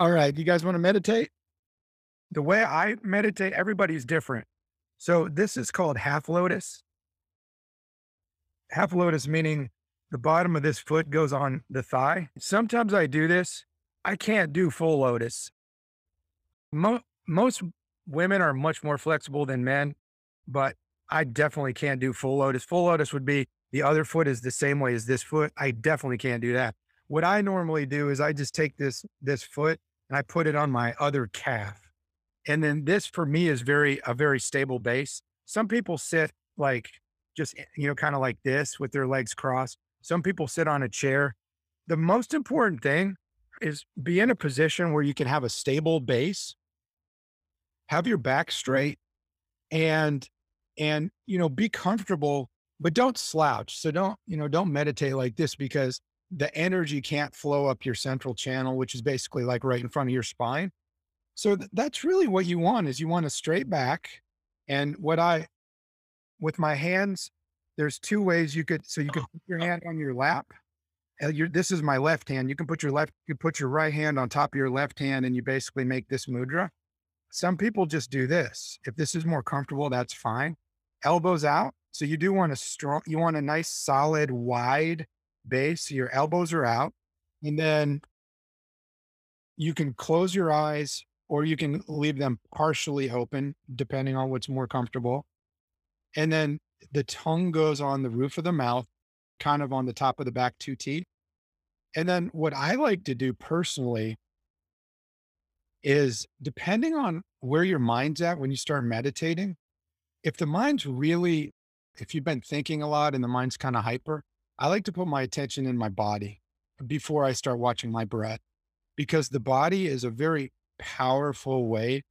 All right. You guys want to meditate? The way I meditate, everybody's different. So this is called half lotus. Half lotus meaning the bottom of this foot goes on the thigh. Sometimes I do this. I can't do full lotus. Mo- most women are much more flexible than men, but I definitely can't do full lotus. Full lotus would be the other foot is the same way as this foot. I definitely can't do that. What I normally do is I just take this this foot and I put it on my other calf. And then this for me is very a very stable base. Some people sit like just eh, you know kind of like this with their legs crossed. Some people sit on a chair. The most important thing is be in a position where you can have a stable base, have your back straight and and you know be comfortable but don't slouch. So don't, you know, don't meditate like this because the energy can't flow up your central channel, which is basically like right in front of your spine. So th- that's really what you want is you want a straight back. And what I, with my hands, there's two ways you could, so you could oh, put your oh. hand on your lap. Your, this is my left hand. You can put your left, you put your right hand on top of your left hand and you basically make this mudra. Some people just do this. If this is more comfortable, that's fine. Elbows out so you do want a strong, you want a nice, solid, wide base. So your elbows are out. And then you can close your eyes or you can leave them partially open, depending on what's more comfortable. And then the tongue goes on the roof of the mouth, kind of on the top of the back two teeth. And then what I like to do personally is depending on where your mind's at when you start meditating, if the mind's really if you've been thinking a lot and the mind's kind of hyper, I like to put my attention in my body before I start watching my breath because the body is a very powerful way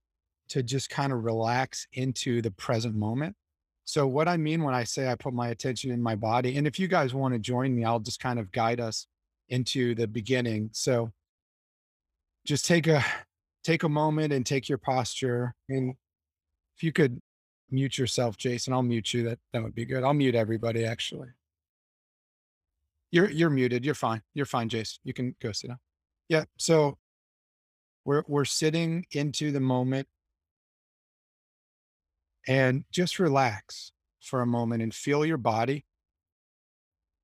to just kind of relax into the present moment. So, what I mean when I say I put my attention in my body, and if you guys want to join me, I'll just kind of guide us into the beginning. So, just take a take a moment and take your posture and if you could Mute yourself, Jason. I'll mute you. That that would be good. I'll mute everybody actually. You're you're muted. You're fine. You're fine, Jason. You can go sit down. Yeah. So we're we're sitting into the moment and just relax for a moment and feel your body.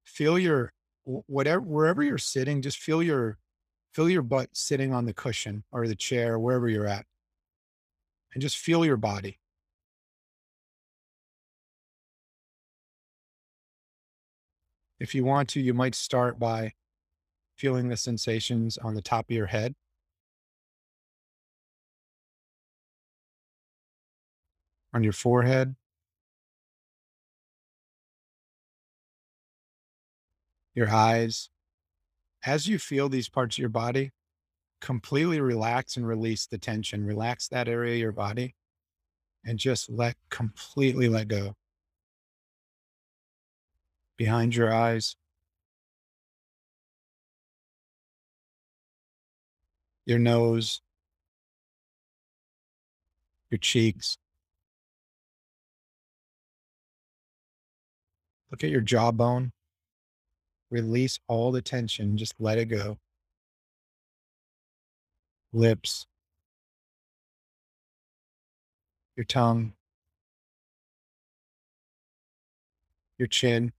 Feel your whatever wherever you're sitting, just feel your feel your butt sitting on the cushion or the chair, wherever you're at. And just feel your body. If you want to, you might start by feeling the sensations on the top of your head. On your forehead. Your eyes. As you feel these parts of your body, completely relax and release the tension. Relax that area of your body and just let completely let go behind your eyes, your nose, your cheeks. Look at your jawbone. Release all the tension. Just let it go. Lips, your tongue, your chin.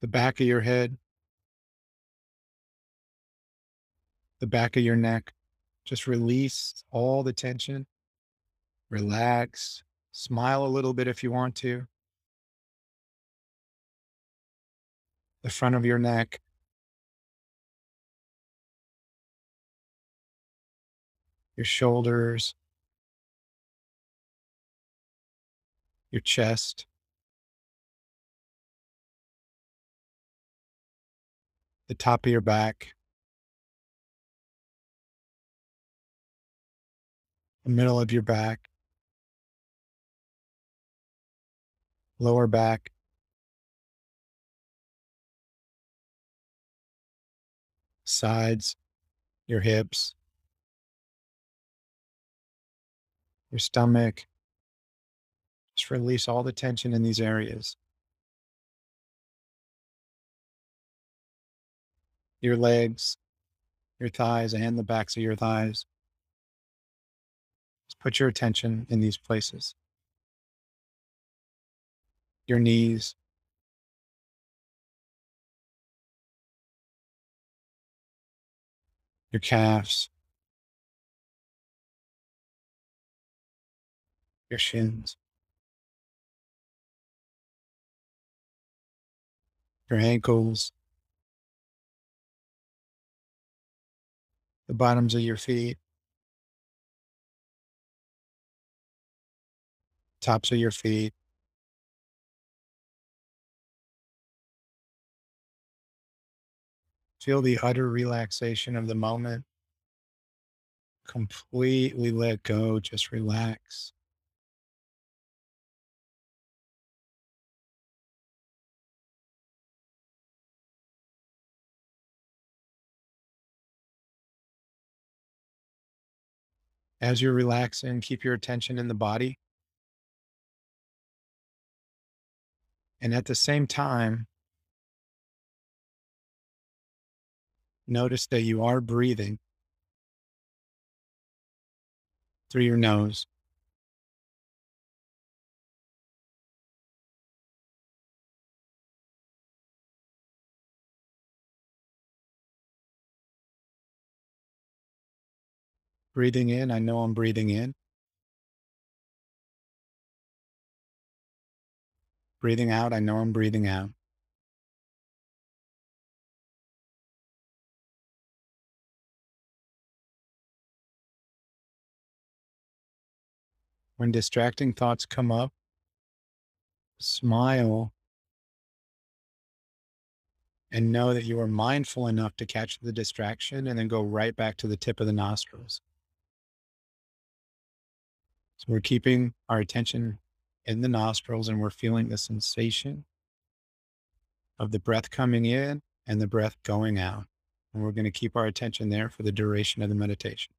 The back of your head, the back of your neck. Just release all the tension. Relax. Smile a little bit if you want to. The front of your neck. Your shoulders. Your chest. The top of your back, the middle of your back, lower back, sides, your hips, your stomach. Just release all the tension in these areas. Your legs, your thighs, and the backs of your thighs. Just put your attention in these places. Your knees, your calves, your shins, your ankles, the bottoms of your feet, tops of your feet. Feel the utter relaxation of the moment. Completely let go, just relax. As you're relaxing, keep your attention in the body. And at the same time, notice that you are breathing through your nose. Breathing in, I know I'm breathing in. Breathing out, I know I'm breathing out. When distracting thoughts come up, smile and know that you are mindful enough to catch the distraction and then go right back to the tip of the nostrils. So we're keeping our attention in the nostrils and we're feeling the sensation of the breath coming in and the breath going out. And we're going to keep our attention there for the duration of the meditation.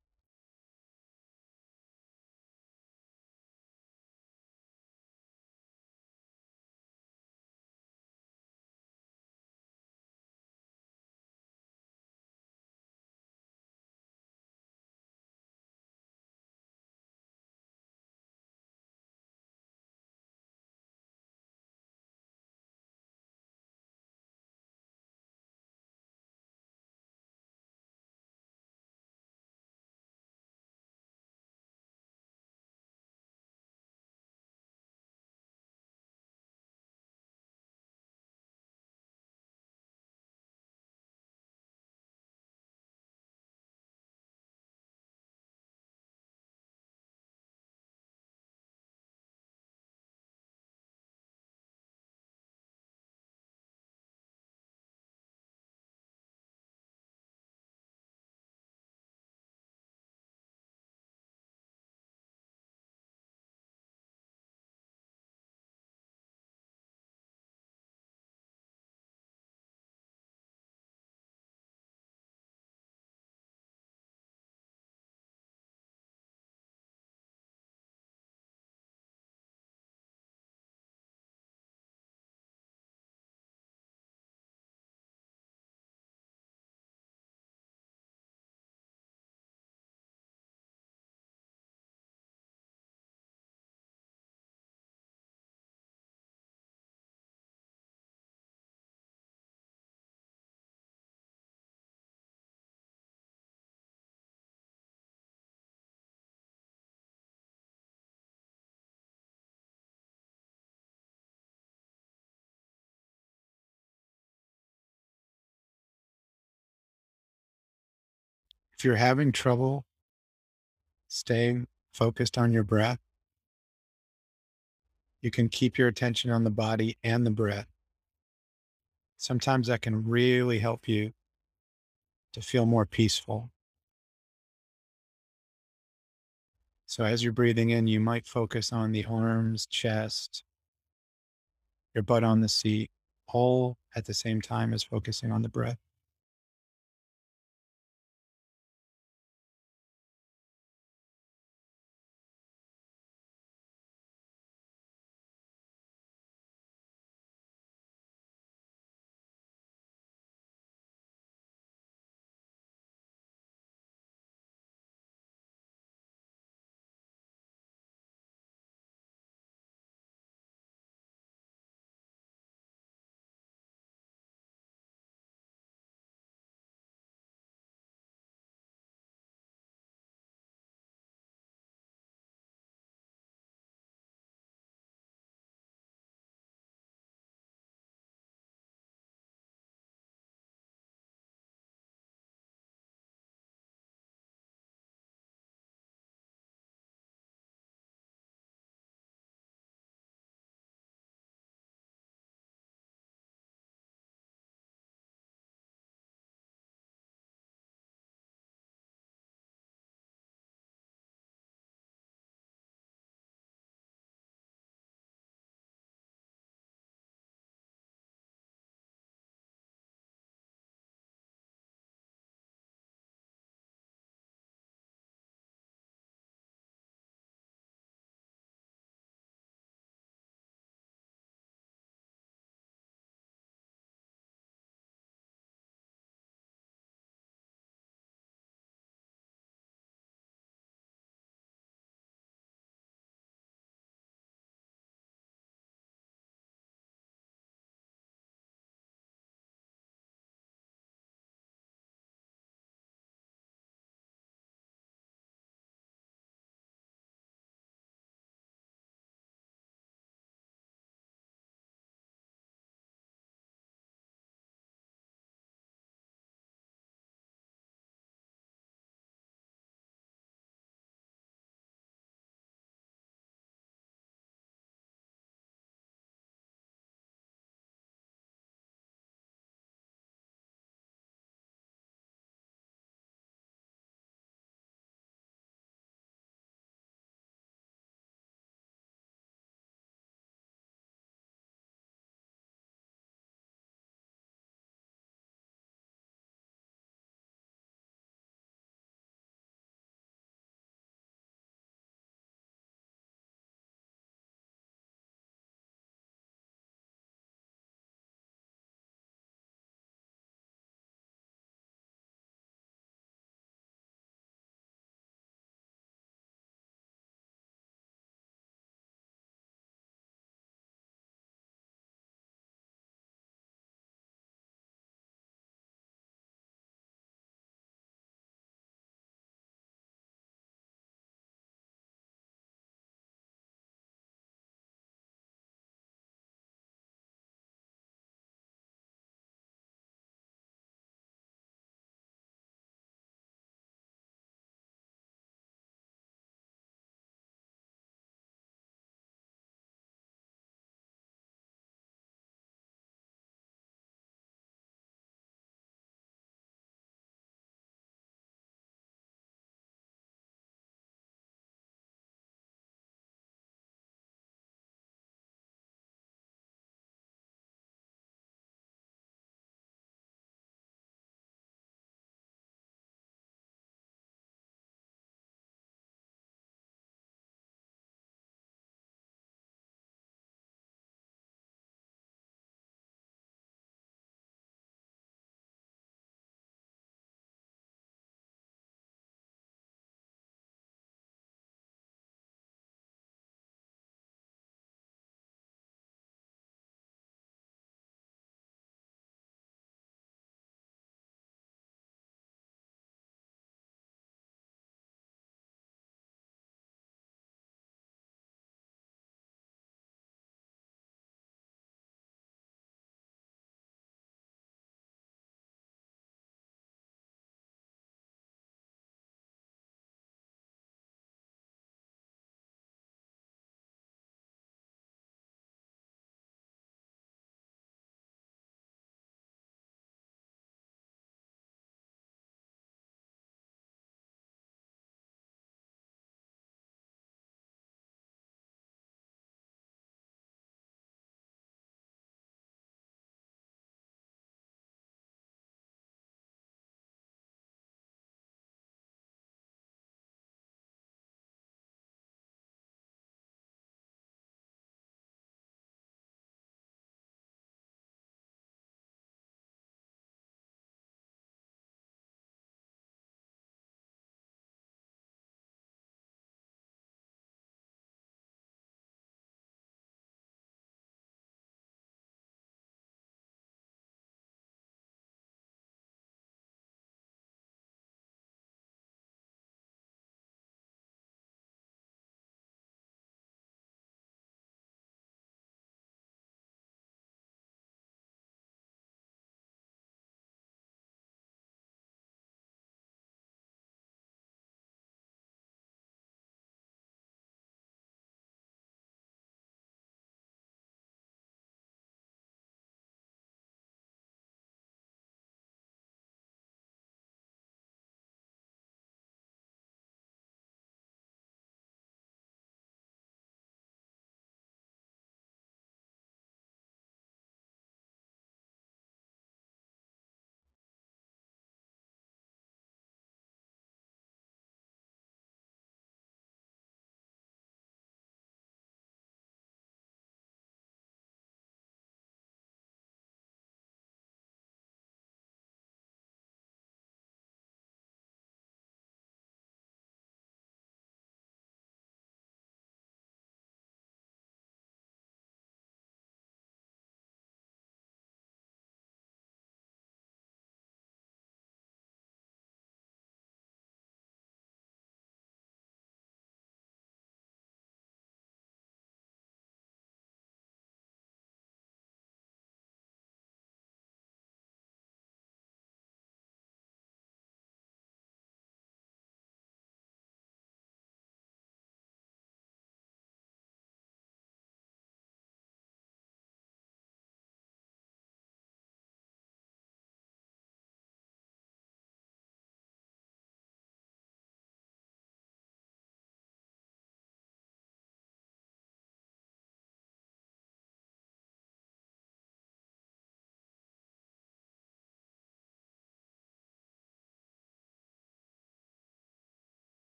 If you're having trouble staying focused on your breath, you can keep your attention on the body and the breath. Sometimes that can really help you to feel more peaceful. So, as you're breathing in, you might focus on the arms, chest, your butt on the seat, all at the same time as focusing on the breath.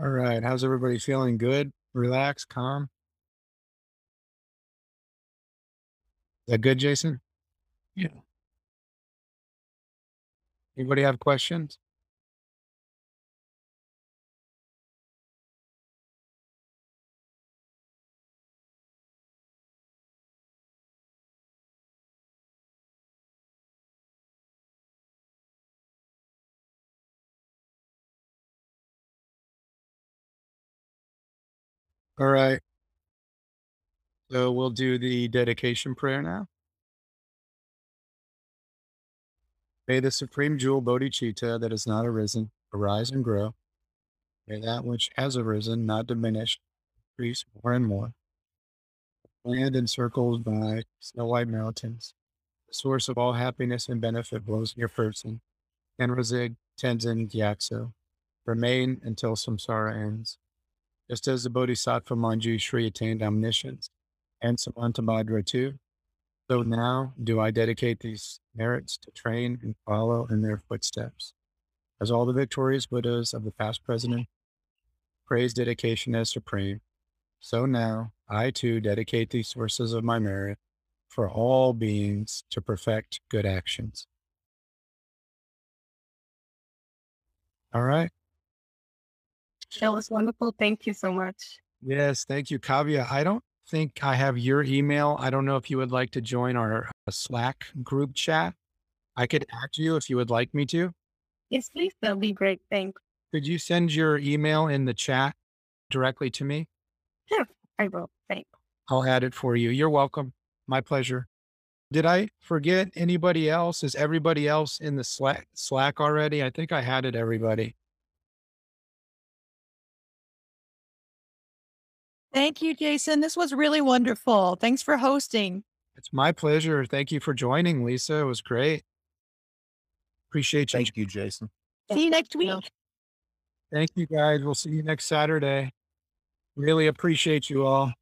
All right. How's everybody feeling? Good? Relaxed? Calm? Is that good, Jason? Yeah. Anybody have questions? All right. So we'll do the dedication prayer now. May the supreme jewel bodhicitta that is not arisen arise and grow. May that which has arisen not diminish, increase more and more. Land encircled by snow white mountains, the source of all happiness and benefit blows your person. Chenrezig, Tenzin, Gyatso, remain until samsara ends. Just as the Bodhisattva Manjushri attained omniscience and Samantabhadra too, so now do I dedicate these merits to train and follow in their footsteps. As all the victorious Buddhas of the past present praise dedication as supreme, so now I too dedicate these sources of my merit for all beings to perfect good actions. All right. That was wonderful. Thank you so much. Yes, thank you, Kavya. I don't think I have your email. I don't know if you would like to join our uh, Slack group chat. I could add you if you would like me to. Yes, please. That'll be great. Thanks. Could you send your email in the chat directly to me? Sure, I will. Thanks. I'll add it for you. You're welcome. My pleasure. Did I forget anybody else? Is everybody else in the Slack Slack already? I think I had it everybody. Thank you, Jason. This was really wonderful. Thanks for hosting. It's my pleasure. Thank you for joining, Lisa. It was great. Appreciate you. Thank you, Jason. See you next Yeah. week. Thank you guys. We'll see you next Saturday. Really appreciate you all.